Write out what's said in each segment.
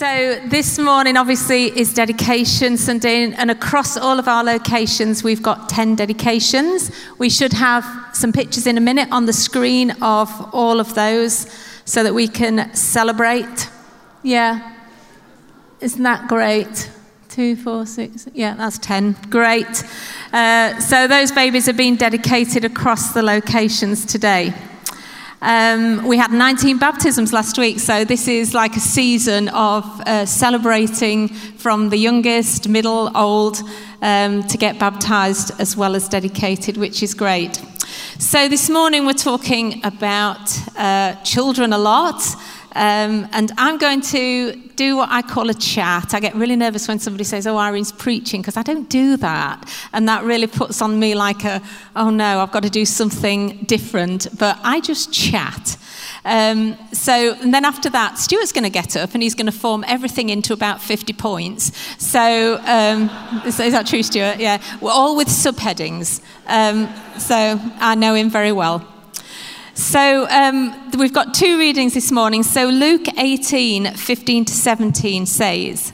So, this morning obviously is Dedication Sunday, and across all of our locations, we've got 10 dedications. We should have some pictures in a minute on the screen of all of those so that we can celebrate. Yeah. Isn't that great? Two, four, six. Yeah, that's 10. Great. Uh, so, those babies are being dedicated across the locations today. Um, we had 19 baptisms last week, so this is like a season of uh, celebrating from the youngest, middle, old um, to get baptized as well as dedicated, which is great. So this morning we're talking about uh, children a lot. Um, and I'm going to do what I call a chat. I get really nervous when somebody says, Oh, Irene's preaching, because I don't do that. And that really puts on me like a, Oh no, I've got to do something different. But I just chat. Um, so, and then after that, Stuart's going to get up and he's going to form everything into about 50 points. So, um, is, is, that true, Stuart? Yeah. We're all with subheadings. Um, so, I know him very well. So um, we've got two readings this morning. So Luke 18, 15 to 17 says,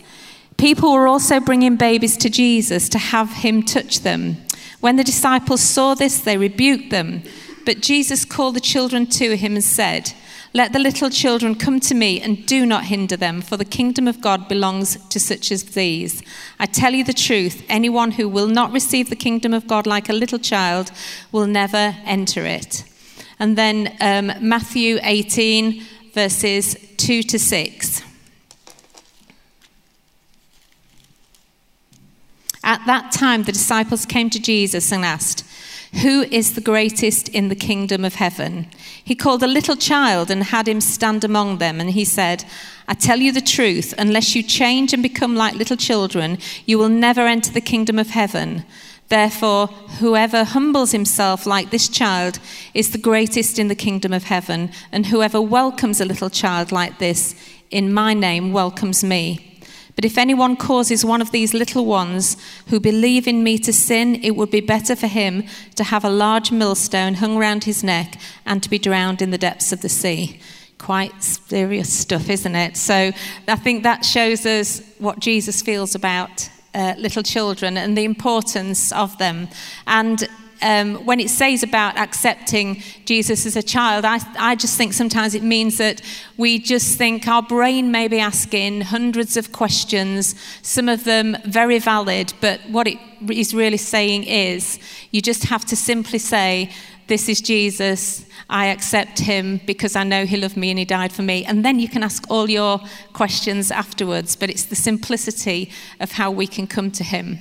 People were also bringing babies to Jesus to have him touch them. When the disciples saw this, they rebuked them. But Jesus called the children to him and said, Let the little children come to me and do not hinder them, for the kingdom of God belongs to such as these. I tell you the truth anyone who will not receive the kingdom of God like a little child will never enter it. And then um, Matthew 18, verses 2 to 6. At that time, the disciples came to Jesus and asked, Who is the greatest in the kingdom of heaven? He called a little child and had him stand among them, and he said, I tell you the truth, unless you change and become like little children, you will never enter the kingdom of heaven. Therefore, whoever humbles himself like this child is the greatest in the kingdom of heaven, and whoever welcomes a little child like this in my name welcomes me. But if anyone causes one of these little ones who believe in me to sin, it would be better for him to have a large millstone hung round his neck and to be drowned in the depths of the sea. Quite serious stuff, isn't it? So I think that shows us what Jesus feels about uh, little children and the importance of them. And um, when it says about accepting Jesus as a child, I, I just think sometimes it means that we just think our brain may be asking hundreds of questions, some of them very valid, but what it is really saying is you just have to simply say, This is Jesus. I accept him because I know he loved me and he died for me. And then you can ask all your questions afterwards, but it's the simplicity of how we can come to him.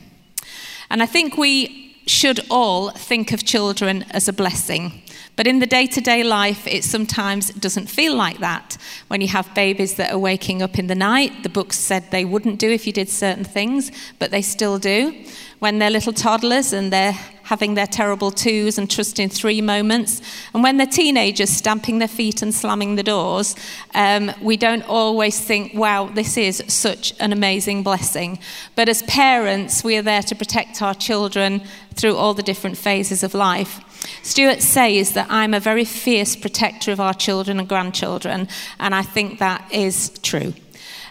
And I think we should all think of children as a blessing. But in the day to day life, it sometimes doesn't feel like that. When you have babies that are waking up in the night, the books said they wouldn't do if you did certain things, but they still do. When they're little toddlers and they're having their terrible twos and trusting three moments. And when they're teenagers, stamping their feet and slamming the doors, um, we don't always think, wow, this is such an amazing blessing. But as parents, we are there to protect our children through all the different phases of life. Stuart says that I'm a very fierce protector of our children and grandchildren, and I think that is true.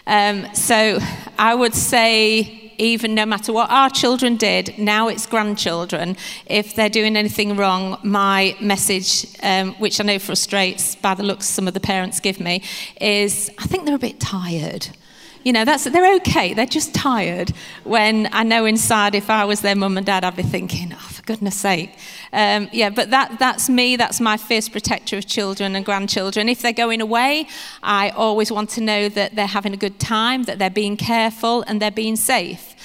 Um, so I would say even no matter what our children did, now it's grandchildren, if they're doing anything wrong, my message, um, which I know frustrates by the looks some of the parents give me, is I think they're a bit tired. You know, that's, they're okay, they're just tired. When I know inside, if I was their mum and dad, I'd be thinking, oh, for goodness sake. Um, yeah, but that, that's me, that's my fierce protector of children and grandchildren. If they're going away, I always want to know that they're having a good time, that they're being careful, and they're being safe.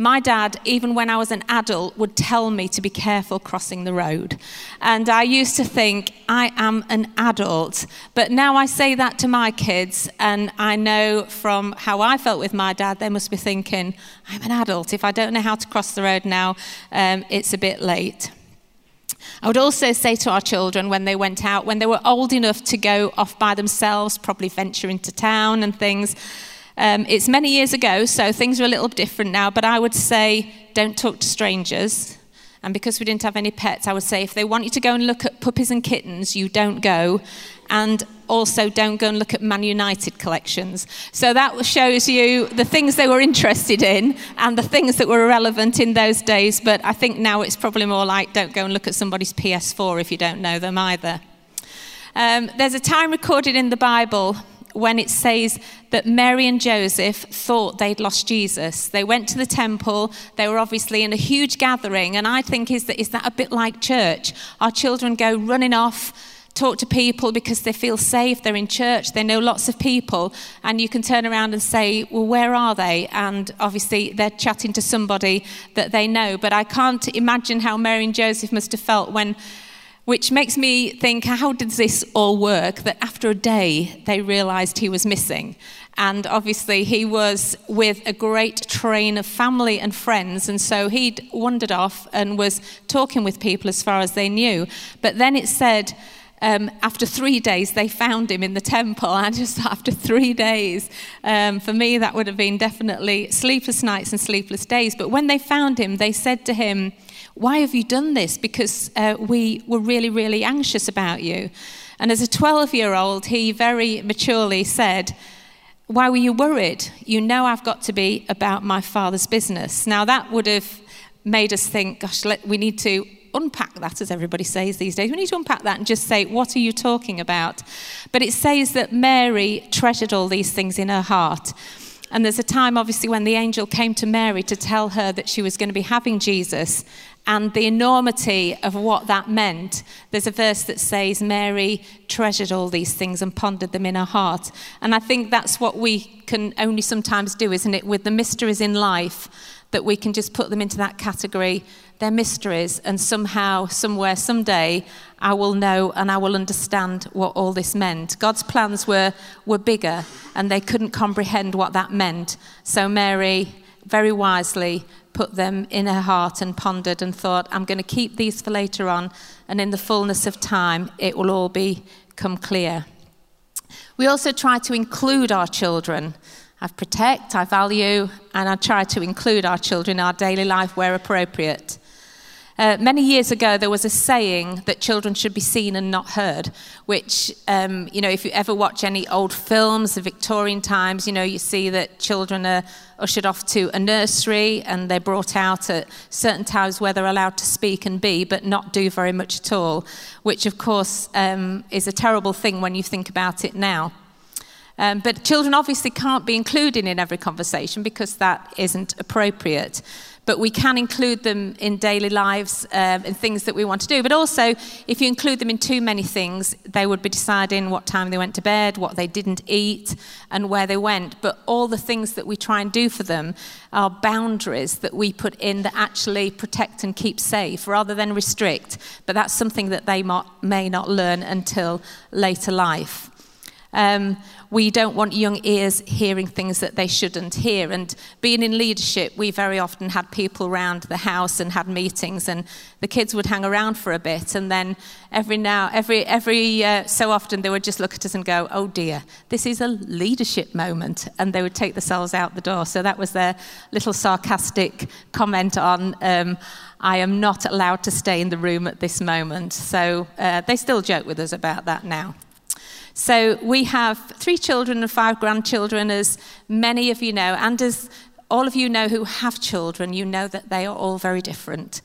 My dad, even when I was an adult, would tell me to be careful crossing the road. And I used to think, I am an adult. But now I say that to my kids, and I know from how I felt with my dad, they must be thinking, I'm an adult. If I don't know how to cross the road now, um, it's a bit late. I would also say to our children when they went out, when they were old enough to go off by themselves, probably venture into town and things, um, it's many years ago, so things are a little different now, but I would say don't talk to strangers. And because we didn't have any pets, I would say if they want you to go and look at puppies and kittens, you don't go. And also don't go and look at Man United collections. So that shows you the things they were interested in and the things that were relevant in those days. But I think now it's probably more like don't go and look at somebody's PS4 if you don't know them either. Um, there's a time recorded in the Bible when it says that Mary and Joseph thought they'd lost Jesus. They went to the temple, they were obviously in a huge gathering, and I think is that, is that a bit like church? Our children go running off. Talk to people because they feel safe, they're in church, they know lots of people, and you can turn around and say, Well, where are they? And obviously, they're chatting to somebody that they know. But I can't imagine how Mary and Joseph must have felt when which makes me think how did this all work that after a day they realized he was missing and obviously he was with a great train of family and friends and so he'd wandered off and was talking with people as far as they knew but then it said um, after three days, they found him in the temple. And just after three days, um, for me, that would have been definitely sleepless nights and sleepless days. But when they found him, they said to him, why have you done this? Because uh, we were really, really anxious about you. And as a 12 year old, he very maturely said, Why were you worried? You know I've got to be about my father's business. Now, that would have made us think, Gosh, let, we need to unpack that, as everybody says these days. We need to unpack that and just say, What are you talking about? But it says that Mary treasured all these things in her heart. And there's a time, obviously, when the angel came to Mary to tell her that she was going to be having Jesus and the enormity of what that meant. There's a verse that says, Mary treasured all these things and pondered them in her heart. And I think that's what we can only sometimes do, isn't it, with the mysteries in life, that we can just put them into that category. They're mysteries, and somehow, somewhere, someday, I will know and I will understand what all this meant. God's plans were, were bigger, and they couldn't comprehend what that meant. So Mary very wisely put them in her heart and pondered and thought, I'm going to keep these for later on, and in the fullness of time, it will all become clear. We also try to include our children. I protect, I value, and I try to include our children in our daily life where appropriate. Uh, many years ago, there was a saying that children should be seen and not heard, which, um, you know, if you ever watch any old films of Victorian times, you know, you see that children are ushered off to a nursery and they're brought out at certain times where they're allowed to speak and be, but not do very much at all, which, of course, um, is a terrible thing when you think about it now. Um, but children obviously can't be included in every conversation because that isn't appropriate but we can include them in daily lives um, and things that we want to do. But also, if you include them in too many things, they would be deciding what time they went to bed, what they didn't eat, and where they went. But all the things that we try and do for them are boundaries that we put in that actually protect and keep safe rather than restrict. But that's something that they may not learn until later life. Um, we don't want young ears hearing things that they shouldn't hear. And being in leadership, we very often had people around the house and had meetings, and the kids would hang around for a bit, and then every now, every every uh, so often, they would just look at us and go, "Oh dear, this is a leadership moment," and they would take themselves out the door. So that was their little sarcastic comment on. Um, I am not allowed to stay in the room at this moment. So uh, they still joke with us about that now. So we have three children and five grandchildren, as many of you know, and as all of you know who have children, you know that they are all very different.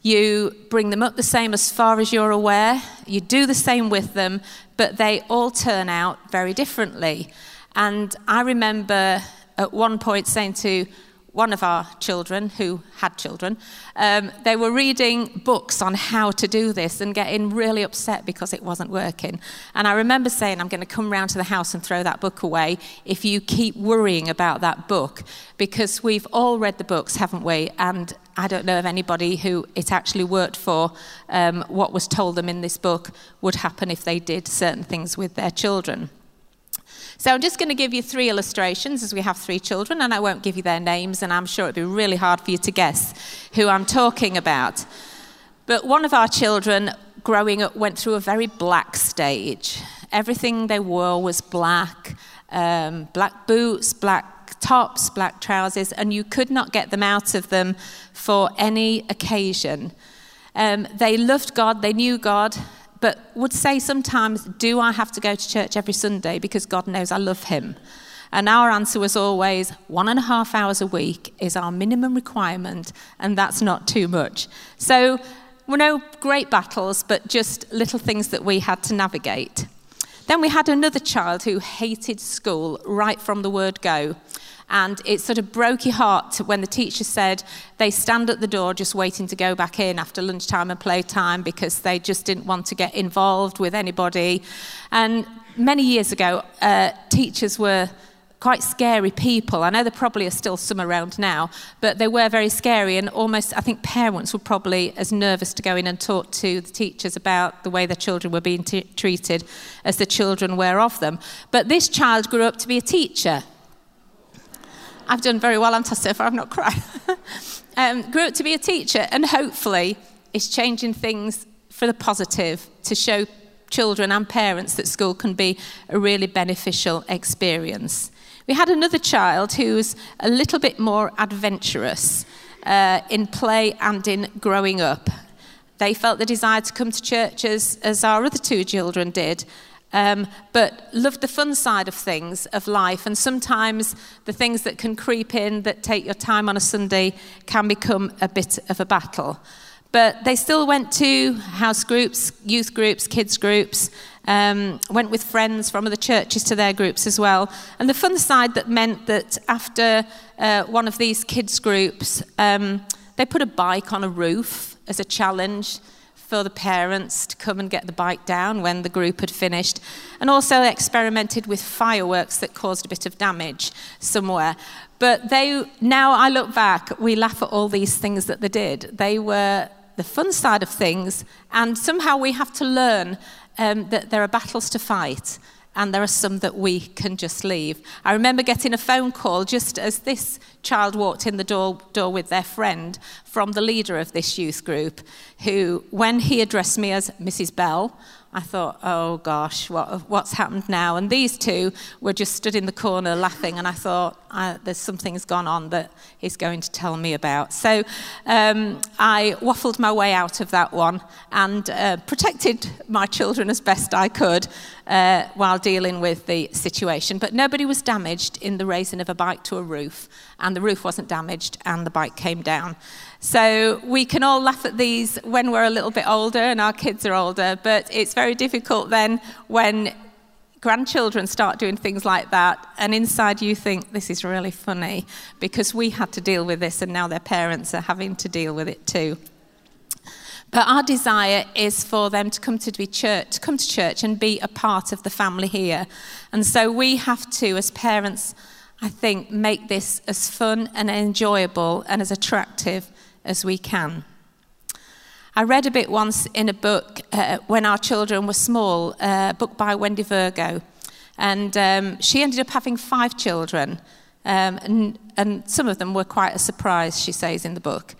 You bring them up the same as far as you're aware, you do the same with them, but they all turn out very differently. And I remember at one point saying to one of our children who had children, um, they were reading books on how to do this and getting really upset because it wasn't working. And I remember saying, I'm going to come round to the house and throw that book away if you keep worrying about that book, because we've all read the books, haven't we? And I don't know of anybody who it actually worked for. Um, what was told them in this book would happen if they did certain things with their children. So I'm just going to give you three illustrations as we have three children, and I won't give you their names, and I'm sure it'd be really hard for you to guess who I'm talking about. But one of our children growing up went through a very black stage. Everything they wore was black um, black boots, black tops, black trousers, and you could not get them out of them for any occasion. Um, they loved God, they knew God, but would say sometimes, Do I have to go to church every Sunday because God knows I love Him? And our answer was always one and a half hours a week is our minimum requirement, and that's not too much. So, were no great battles, but just little things that we had to navigate. Then we had another child who hated school right from the word go. And it sort of broke your heart when the teacher said they stand at the door just waiting to go back in after lunchtime and playtime because they just didn't want to get involved with anybody. And many years ago, uh, teachers were quite scary people. I know there probably are still some around now, but they were very scary, and almost I think parents were probably as nervous to go in and talk to the teachers about the way their children were being t- treated as the children were of them. But this child grew up to be a teacher. I've done very well, I'm so far, I've not cried. um, grew up to be a teacher, and hopefully is changing things for the positive to show children and parents that school can be a really beneficial experience. We had another child who was a little bit more adventurous uh, in play and in growing up. They felt the desire to come to church as, as our other two children did, um, but loved the fun side of things, of life. And sometimes the things that can creep in that take your time on a Sunday can become a bit of a battle. But they still went to house groups, youth groups, kids groups, um, went with friends from other churches to their groups as well. And the fun side that meant that after uh, one of these kids groups, um, they put a bike on a roof as a challenge for the parents to come and get the bike down when the group had finished, and also experimented with fireworks that caused a bit of damage somewhere. But they, now I look back, we laugh at all these things that they did. They were the fun side of things, and somehow we have to learn um, that there are battles to fight and there are some that we can just leave. I remember getting a phone call just as this child walked in the door, door with their friend from the leader of this youth group, who, when he addressed me as Mrs. Bell, I thought, oh gosh, what, what's happened now? And these two were just stood in the corner laughing, and I thought, uh, there's something's gone on that he's going to tell me about. So um, I waffled my way out of that one and uh, protected my children as best I could uh, while dealing with the situation. But nobody was damaged in the raising of a bike to a roof, and the roof wasn't damaged, and the bike came down. So we can all laugh at these when we're a little bit older and our kids are older, but it's very difficult then when grandchildren start doing things like that, and inside you think, this is really funny because we had to deal with this and now their parents are having to deal with it too. But our desire is for them to come to church, to come to church and be a part of the family here. And so we have to, as parents, I think, make this as fun and enjoyable and as attractive as we can. I read a bit once in a book uh, when our children were small, uh, a book by Wendy Virgo. And um, she ended up having five children. Um, and, and, some of them were quite a surprise, she says in the book.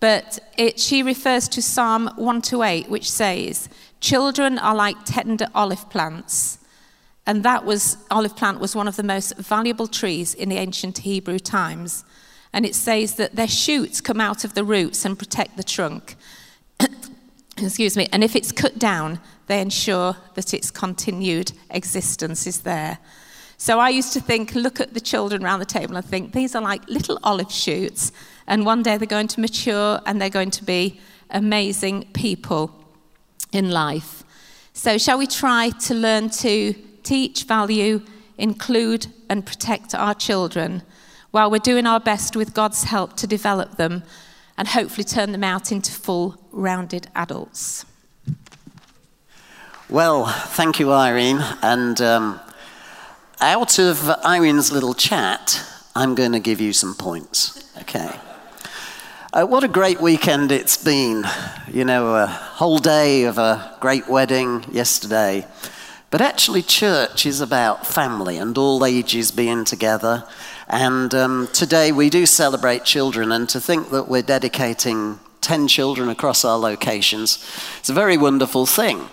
But it, she refers to Psalm 128, which says, Children are like tender olive plants. And that was, olive plant was one of the most valuable trees in the ancient Hebrew times and it says that their shoots come out of the roots and protect the trunk. Excuse me, and if it's cut down, they ensure that its continued existence is there. So I used to think, look at the children around the table and think, these are like little olive shoots, and one day they're going to mature and they're going to be amazing people in life. So, shall we try to learn to teach, value, include, and protect our children? while we're doing our best with God's help to develop them and hopefully turn them out into full, rounded adults. Well, thank you, Irene. And um, out of Irene's little chat, I'm going to give you some points. Okay. Uh, what a great weekend it's been. You know, a whole day of a great wedding yesterday. But actually, church is about family and all ages being together and um, today we do celebrate children, and to think that we're dedicating 10 children across our locations, it's a very wonderful thing.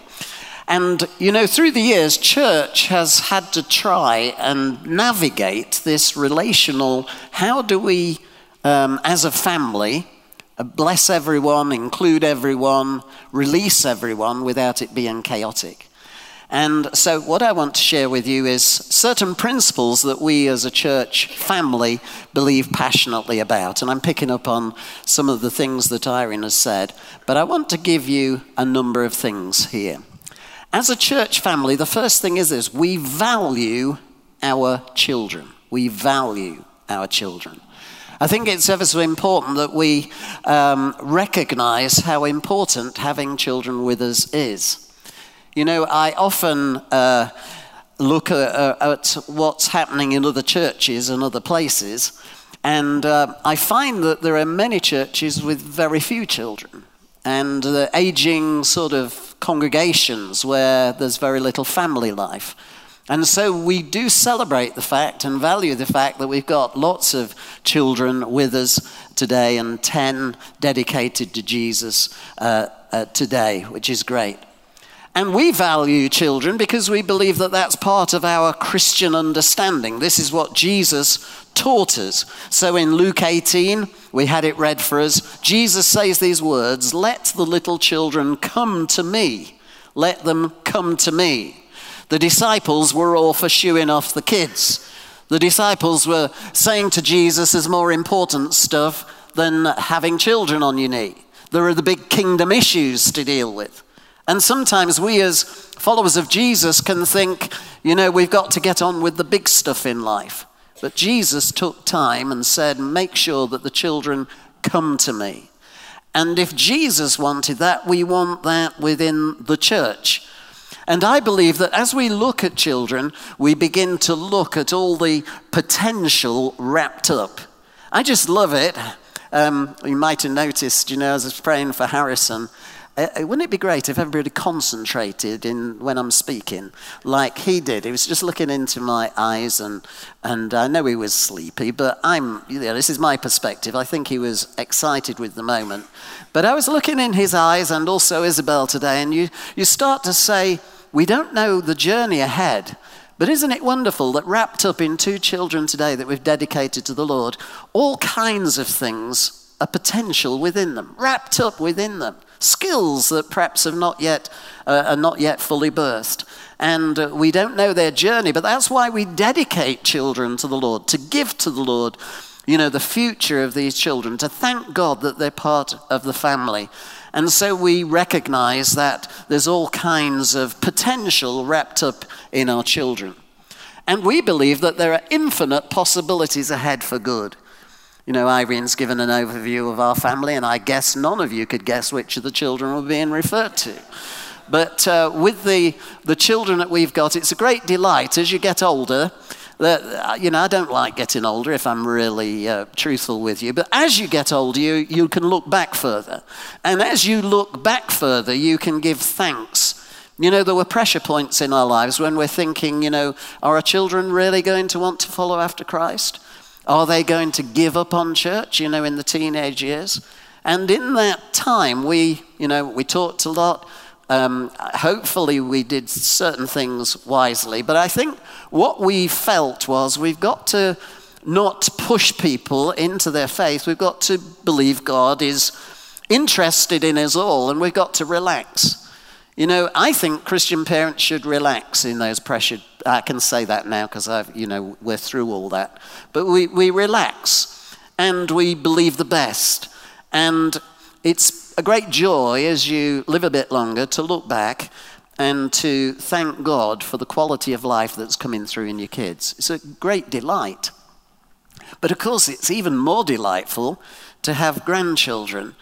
And, you know, through the years, church has had to try and navigate this relational how do we, um, as a family, Uh, bless everyone, include everyone, release everyone without it being chaotic. And so, what I want to share with you is certain principles that we as a church family believe passionately about. And I'm picking up on some of the things that Irene has said, but I want to give you a number of things here. As a church family, the first thing is this we value our children. We value our children. I think it's ever so important that we um, recognize how important having children with us is. You know, I often uh, look at, uh, at, what's happening in other churches and other places, and uh, I find that there are many churches with very few children, and the aging sort of congregations where there's very little family life. And so we do celebrate the fact and value the fact that we've got lots of children with us today and 10 dedicated to Jesus uh, uh, today, which is great. And we value children because we believe that that's part of our Christian understanding. This is what Jesus taught us. So in Luke 18, we had it read for us. Jesus says these words Let the little children come to me. Let them come to me. The disciples were all for shooing off the kids. The disciples were saying to Jesus, There's more important stuff than having children on your knee. There are the big kingdom issues to deal with. And sometimes we, as followers of Jesus, can think, you know, we've got to get on with the big stuff in life. But Jesus took time and said, make sure that the children come to me. And if Jesus wanted that, we want that within the church. And I believe that as we look at children, we begin to look at all the potential wrapped up. I just love it. Um, you might have noticed, you know, as I was praying for Harrison, uh, uh, wouldn't it be great if everybody concentrated in when I'm speaking, like he did? He was just looking into my eyes, and and I know he was sleepy, but I'm. You know, this is my perspective. I think he was excited with the moment, but I was looking in his eyes, and also Isabel today, and you you start to say, we don't know the journey ahead. But isn't it wonderful that wrapped up in two children today that we've dedicated to the Lord, all kinds of things are potential within them, wrapped up within them skills that perhaps have not yet, uh, are not yet fully birthed. And uh, we don't know their journey, but that's why we dedicate children to the Lord, to give to the Lord, you know, the future of these children, to thank God that they're part of the family. And so we recognize that there's all kinds of potential wrapped up in our children. And we believe that there are infinite possibilities ahead for good. You know, Irene's given an overview of our family, and I guess none of you could guess which of the children were being referred to. But uh, with the, the children that we've got, it's a great delight as you get older. That, uh, you know, I don't like getting older if I'm really uh, truthful with you. But as you get older, you, you can look back further. And as you look back further, you can give thanks. You know, there were pressure points in our lives when we're thinking, you know, are our children really going to want to follow after Christ? Are they going to give up on church, you know, in the teenage years? And in that time, we, you know, we talked a lot. Um, hopefully, we did certain things wisely. But I think what we felt was we've got to not push people into their faith. We've got to believe God is interested in us all, and we've got to relax. You know, I think Christian parents should relax in those pressured. I can say that now because I've, you know, we're through all that. But we, we relax and we believe the best. And it's a great joy as you live a bit longer to look back and to thank God for the quality of life that's coming through in your kids. It's a great delight. But of course, it's even more delightful to have grandchildren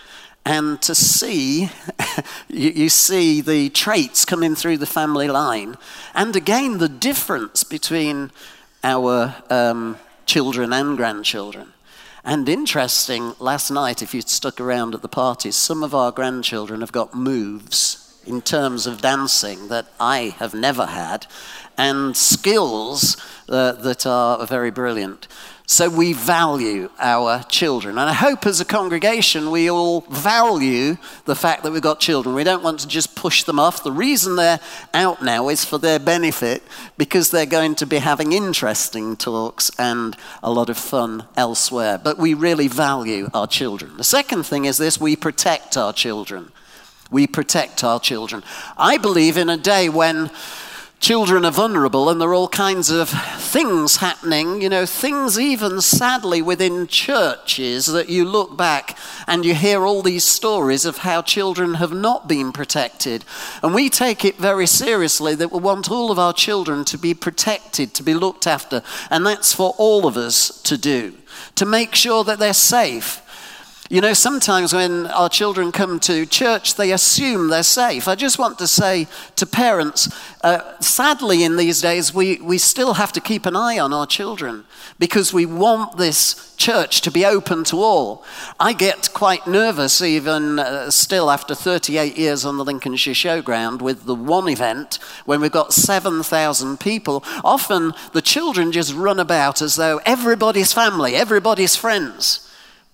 and to see, you, you, see the traits coming through the family line, and again, the difference between our um, children and grandchildren. And interesting, last night, if you stuck around at the parties, some of our grandchildren have got moves in terms of dancing that I have never had, and skills uh, that are very brilliant. So we value our children. And I hope as a congregation we all value the fact that we've got children. We don't want to just push them off. The reason they're out now is for their benefit because they're going to be having interesting talks and a lot of fun elsewhere. But we really value our children. The second thing is this we protect our children. We protect our children. I believe in a day when children are vulnerable and there are all kinds of things happening, you know, things even sadly within churches that you look back and you hear all these stories of how children have not been protected. And we take it very seriously that we want all of our children to be protected, to be looked after. And that's for all of us to do, to make sure that they're safe you know, sometimes when our children come to church, they assume they're safe. I just want to say to parents, uh, sadly, in these days, we, we still have to keep an eye on our children because we want this church to be open to all. I get quite nervous, even uh, still after 38 years on the Lincolnshire Showground, with the one event when we've got 7,000 people. Often the children just run about as though everybody's family, everybody's friends.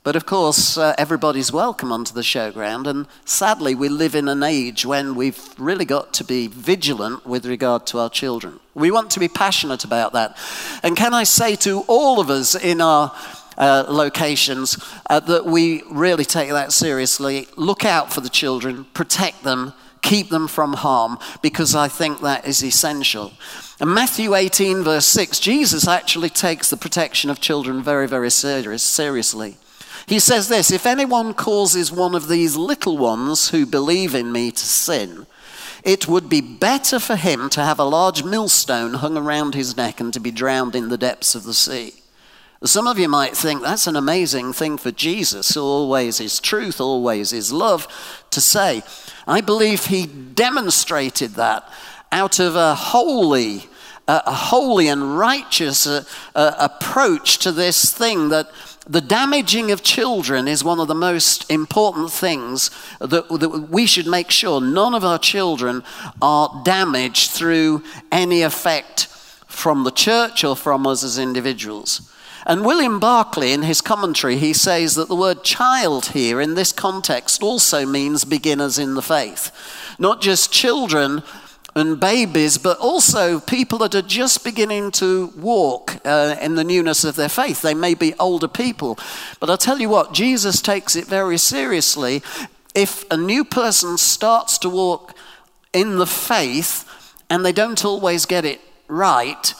But of course, uh, everybody's welcome onto the showground, and sadly, we live in an age when we've really got to be vigilant with regard to our children. We want to be passionate about that. And can I say to all of us in our uh, locations uh, that we really take that seriously? Look out for the children, protect them, keep them from harm, because I think that is essential. In Matthew 18, verse 6, Jesus actually takes the protection of children very, very serious, seriously. He says this If anyone causes one of these little ones who believe in me to sin, it would be better for him to have a large millstone hung around his neck and to be drowned in the depths of the sea. Some of you might think that's an amazing thing for Jesus, who always his truth, always his love, to say. I believe he demonstrated that out of a holy, a holy and righteous uh, uh, approach to this thing that the damaging of children is one of the most important things that, that, we should make sure none of our children are damaged through any effect from the church or from us as individuals. And William Barclay, in his commentary, he says that the word child here in this context also means beginners in the faith. Not just children and babies, but also people that are just beginning to walk uh, in the newness of their faith. They may be older people. But I'll tell you what, Jesus takes it very seriously. If a new person starts to walk in the faith and they don't always get it right,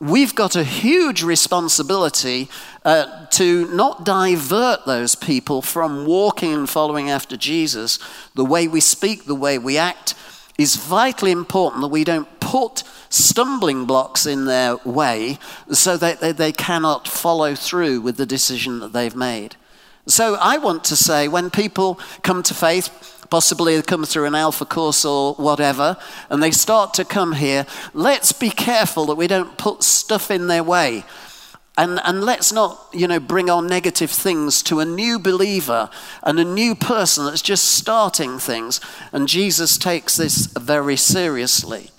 we've got a huge responsibility uh, to not divert those people from walking and following after Jesus. The way we speak, the way we act, is vitally important that we don't put stumbling blocks in their way so that they cannot follow through with the decision that they've made. So I want to say when people come to faith, possibly they come through an alpha course or whatever, and they start to come here, let's be careful that we don't put stuff in their way and, and let's not, you know, bring on negative things to a new believer and a new person that's just starting things. And Jesus takes this very seriously.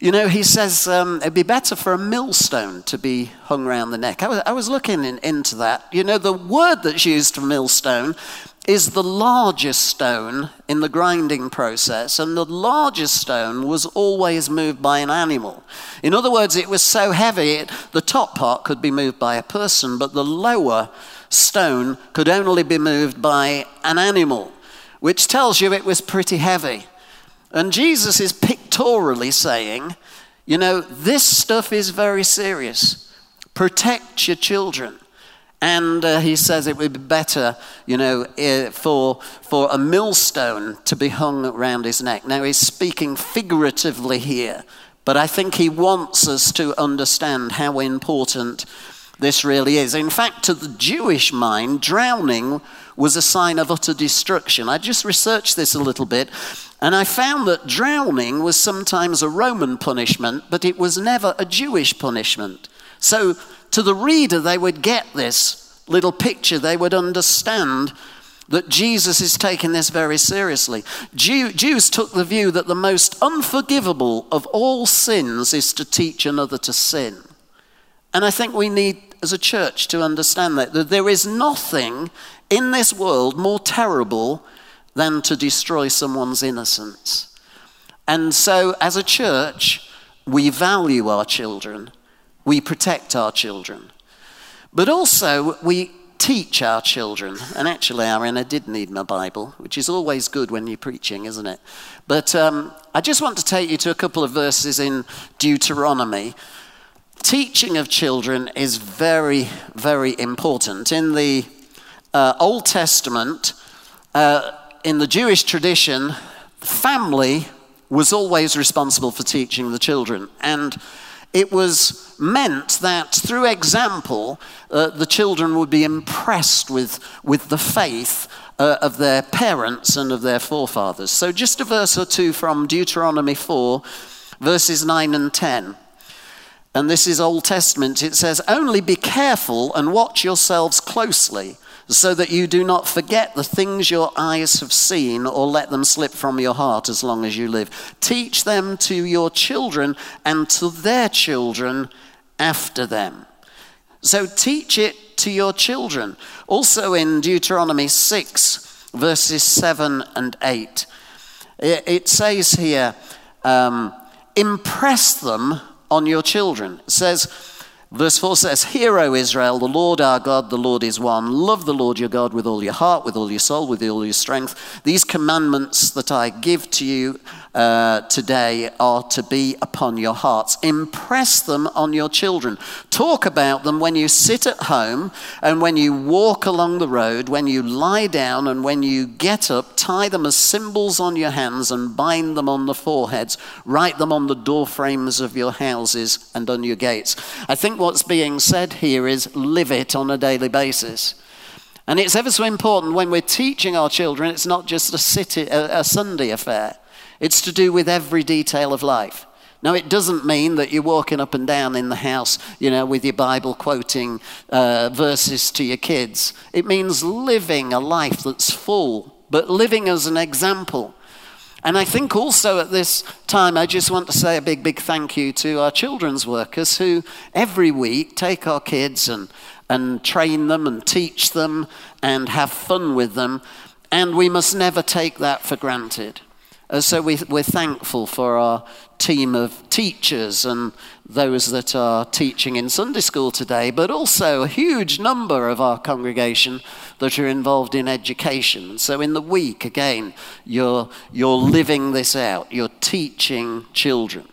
You know, he says um, it'd be better for a millstone to be hung around the neck. I was, I was looking in, into that. You know, the word that's used for millstone is the largest stone in the grinding process, and the largest stone was always moved by an animal. In other words, it was so heavy, it, the top part could be moved by a person, but the lower stone could only be moved by an animal, which tells you it was pretty heavy. And Jesus is pictorially saying, you know, this stuff is very serious. Protect your children. And uh, he says it would be better, you know, for, for a millstone to be hung around his neck. Now, he's speaking figuratively here, but I think he wants us to understand how important this really is. In fact, to the Jewish mind, drowning was a sign of utter destruction. I just researched this a little bit, and I found that drowning was sometimes a Roman punishment, but it was never a Jewish punishment. So to the reader, they would get this little picture, they would understand that Jesus is taking this very seriously. Jew, Jews took the view that the most unforgivable of all sins is to teach another to sin. And I think we need as a church to understand that, that there is nothing in this world more terrible than to destroy someone's innocence. And so, as a church, we value our children, we protect our children, but also we teach our children. And actually, Aaron, I did need my Bible, which is always good when you're preaching, isn't it? But um, I just want to take you to a couple of verses in Deuteronomy. Teaching of children is very, very important. In the uh, Old Testament, uh, in the Jewish tradition, family was always responsible for teaching the children. And it was meant that through example, uh, the children would be impressed with, with the faith uh, of their parents and of their forefathers. So, just a verse or two from Deuteronomy 4, verses 9 and 10. And this is Old Testament. It says, Only be careful and watch yourselves closely so that you do not forget the things your eyes have seen or let them slip from your heart as long as you live. Teach them to your children and to their children after them. So teach it to your children. Also in Deuteronomy 6, verses 7 and 8, it says here, um, impress them on your children. It says, Verse 4 says, Hear, O Israel, the Lord our God, the Lord is one. Love the Lord your God with all your heart, with all your soul, with all your strength. These commandments that I give to you uh, today are to be upon your hearts. Impress them on your children. Talk about them when you sit at home and when you walk along the road, when you lie down and when you get up. Tie them as symbols on your hands and bind them on the foreheads. Write them on the door frames of your houses and on your gates. I think what's being said here is live it on a daily basis. And it's ever so important when we're teaching our children, it's not just a, city, a, a Sunday affair, it's to do with every detail of life. Now, it doesn't mean that you're walking up and down in the house, you know, with your Bible quoting uh, verses to your kids. It means living a life that's full, but living as an example. And I think also at this time, I just want to say a big, big thank you to our children's workers who every week take our kids and, and train them and teach them and have fun with them. And we must never take that for granted. Uh, so we, we're thankful for our team of teachers and those that are teaching in Sunday school today, but also a huge number of our congregation that are involved in education. So in the week, again, you're, you're living this out, you're teaching children.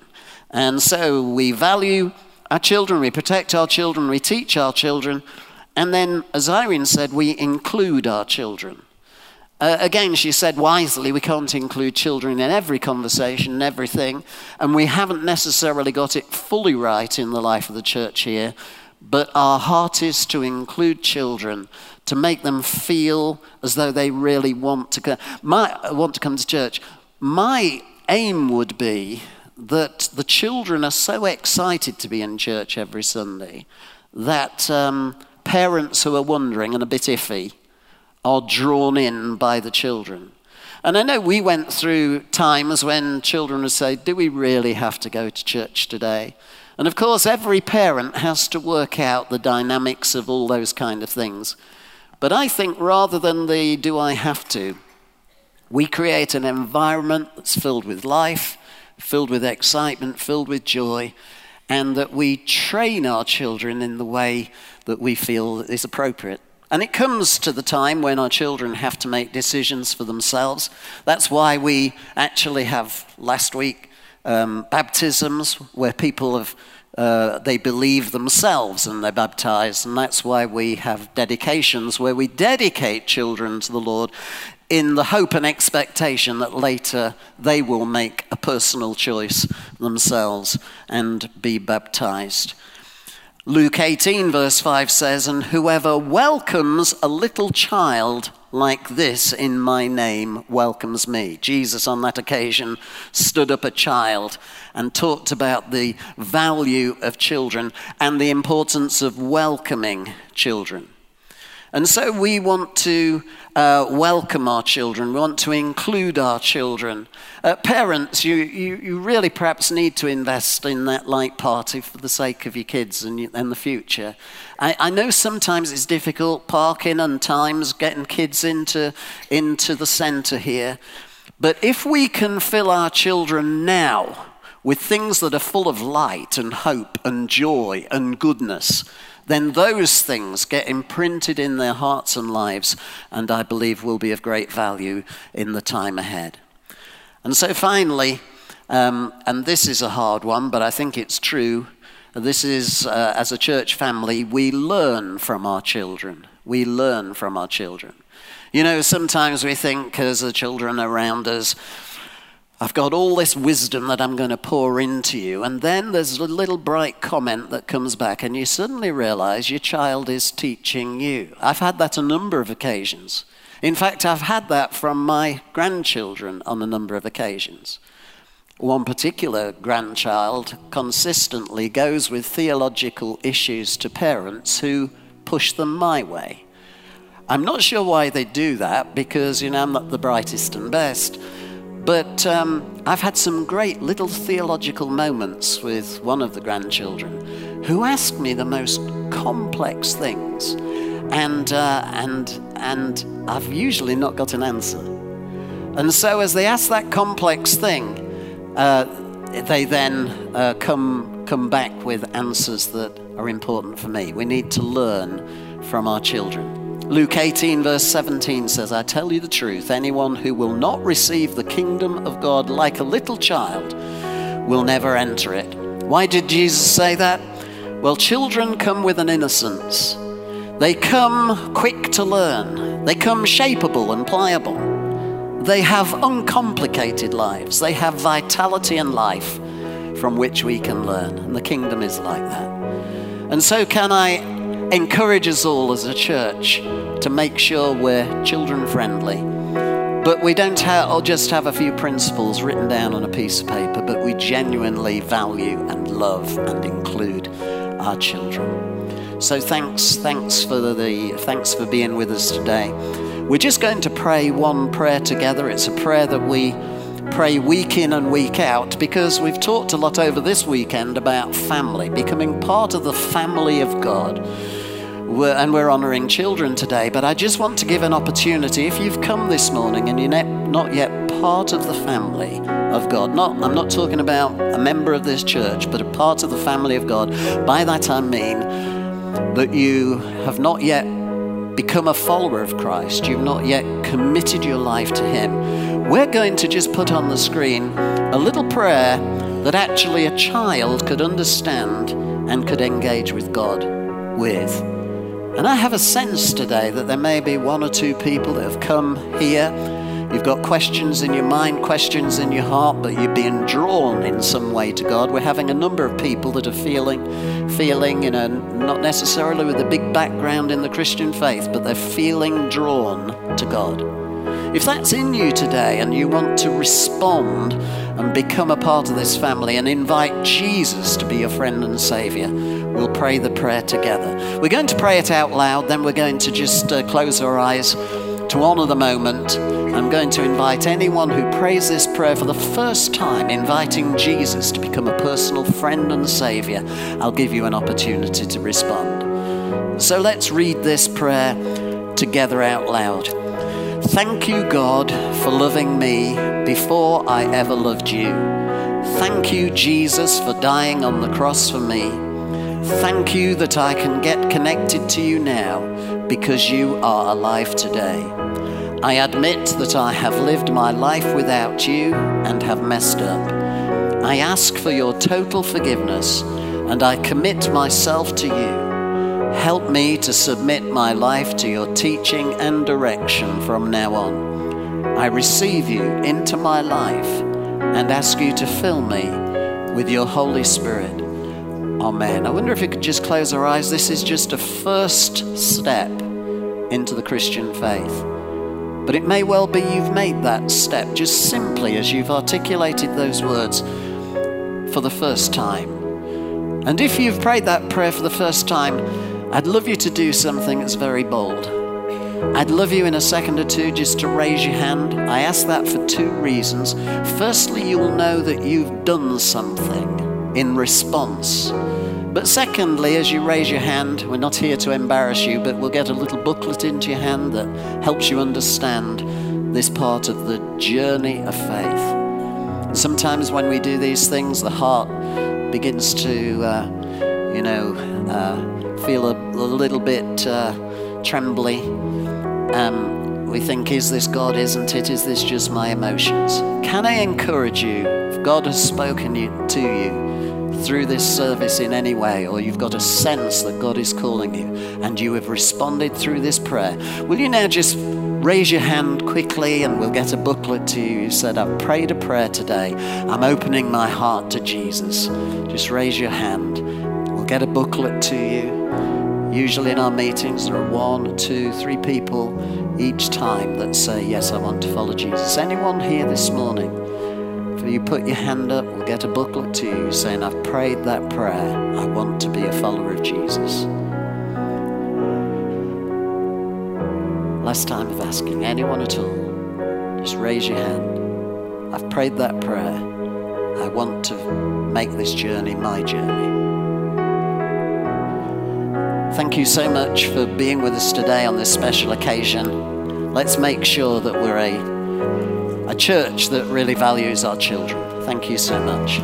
And so we value our children, we protect our children, we teach our children, and then, as Irene said, we include our children. Uh, again, she said wisely, we can't include children in every conversation and everything, and we haven't necessarily got it fully right in the life of the church here, but our heart is to include children, to make them feel as though they really want to, come, my, want to come to church. My aim would be that the children are so excited to be in church every Sunday that um, parents who are wondering and a bit iffy, are drawn in by the children. And I know we went through times when children would say, Do we really have to go to church today? And of course, every parent has to work out the dynamics of all those kind of things. But I think rather than the do I have to, we create an environment that's filled with life, filled with excitement, filled with joy, and that we train our children in the way that we feel is appropriate. And it comes to the time when our children have to make decisions for themselves. That's why we actually have last week um, baptisms where people have uh, they believe themselves and they're baptized, and that's why we have dedications where we dedicate children to the Lord in the hope and expectation that later they will make a personal choice themselves and be baptized. Luke 18, verse 5 says, And whoever welcomes a little child like this in my name welcomes me. Jesus, on that occasion, stood up a child and talked about the value of children and the importance of welcoming children. And so we want to uh, welcome our children, we want to include our children. Uh, parents, you, you, you, really perhaps need to invest in that light party for the sake of your kids and, and the future. I, I know sometimes it's difficult parking and times getting kids into, into the centre here, but if we can fill our children now with things that are full of light and hope and joy and goodness, then those things get imprinted in their hearts and lives, and I believe will be of great value in the time ahead. And so finally, um, and this is a hard one, but I think it's true. This is, uh, as a church family, we learn from our children. We learn from our children. You know, sometimes we think as the children around us, I've got all this wisdom that I'm going to pour into you. And then there's a little bright comment that comes back, and you suddenly realize your child is teaching you. I've had that a number of occasions. In fact, I've had that from my grandchildren on a number of occasions. One particular grandchild consistently goes with theological issues to parents who push them my way. I'm not sure why they do that because, you know, I'm not the brightest and best. But um, I've had some great little theological moments with one of the grandchildren who asked me the most complex things. And, uh, and, and I've usually not got an answer. And so, as they ask that complex thing, uh, they then uh, come, come back with answers that are important for me. We need to learn from our children. Luke 18, verse 17 says, I tell you the truth, anyone who will not receive the kingdom of God like a little child will never enter it. Why did Jesus say that? Well, children come with an innocence. They come quick to learn. They come shapeable and pliable. They have uncomplicated lives. They have vitality and life from which we can learn. And the kingdom is like that. And so, can I encourage us all as a church to make sure we're children friendly. But we don't have, just have a few principles written down on a piece of paper, but we genuinely value and love and include our children. So thanks, thanks for the thanks for being with us today. We're just going to pray one prayer together. It's a prayer that we pray week in and week out because we've talked a lot over this weekend about family, becoming part of the family of God we're, and we're honoring children today, but I just want to give an opportunity. If you've come this morning and you're not yet part of the family of God, not, I'm not talking about a member of this church, but a part of the family of God, by that I mean that you have not yet become a follower of Christ, you've not yet committed your life to Him, we're going to just put on the screen a little prayer that actually a child could understand and could engage with God with. And I have a sense today that there may be one or two people that have come here. You've got questions in your mind, questions in your heart, but you're being drawn in some way to God. We're having a number of people that are feeling, feeling, you know, not necessarily with a big background in the Christian faith, but they're feeling drawn to God. If that's in you today and you want to respond and become a part of this family and invite Jesus to be your friend and Savior, we'll pray the prayer together. We're going to pray it out loud, then we're going to just uh, close our eyes to honor the moment. I'm going to invite anyone who prays this prayer for the first time, inviting Jesus to become a personal friend and Savior. I'll give you an opportunity to respond. So let's read this prayer together out loud. Thank you, God, for loving me before I ever loved you. Thank you, Jesus, for dying on the cross for me. Thank you that I can get connected to you now because you are alive today. I admit that I have lived my life without you and have messed up. I ask for your total forgiveness and I commit myself to you. Help me to submit my life to your teaching and direction from now on. I receive you into my life and ask you to fill me with your Holy Spirit. Oh, Amen. I wonder if you could just close our eyes. This is just a first step into the Christian faith. But it may well be you've made that step just simply as you've articulated those words for the first time. And if you've prayed that prayer for the first time, I'd love you to do something that's very bold. I'd love you in a second or two just to raise your hand. I ask that for two reasons. Firstly, you'll know that you've done something in response. But secondly, as you raise your hand, we're not here to embarrass you, but we'll get a little booklet into your hand that helps you understand this part of the journey of faith. Sometimes when we do these things, the heart begins to, uh, you know, uh, feel a, a, little bit uh, trembly. Um, we think, is this God? Isn't it? Is this just my emotions? Can I encourage you? If God has spoken you, to you through this service in any way, or you've got a sense that God is calling you, and you have responded through this prayer, will you now just raise your hand quickly and we'll get a booklet to you. You said, I've prayed a prayer today. I'm opening my heart to Jesus. Just raise your hand. We'll get a booklet to you. Usually in our meetings, there are one, two, three people each time that say, Yes, I want to follow Jesus. Anyone here this morning? If you put your hand up, we'll get a booklet to you saying, I've prayed that prayer. I want to be a follower of Jesus. Last time of asking anyone at all, just raise your hand. I've prayed that prayer. I want to make this journey my journey. Thank you so much for being with us today on this special occasion. Let's make sure that we're a, a church that really values our children. Thank you so much.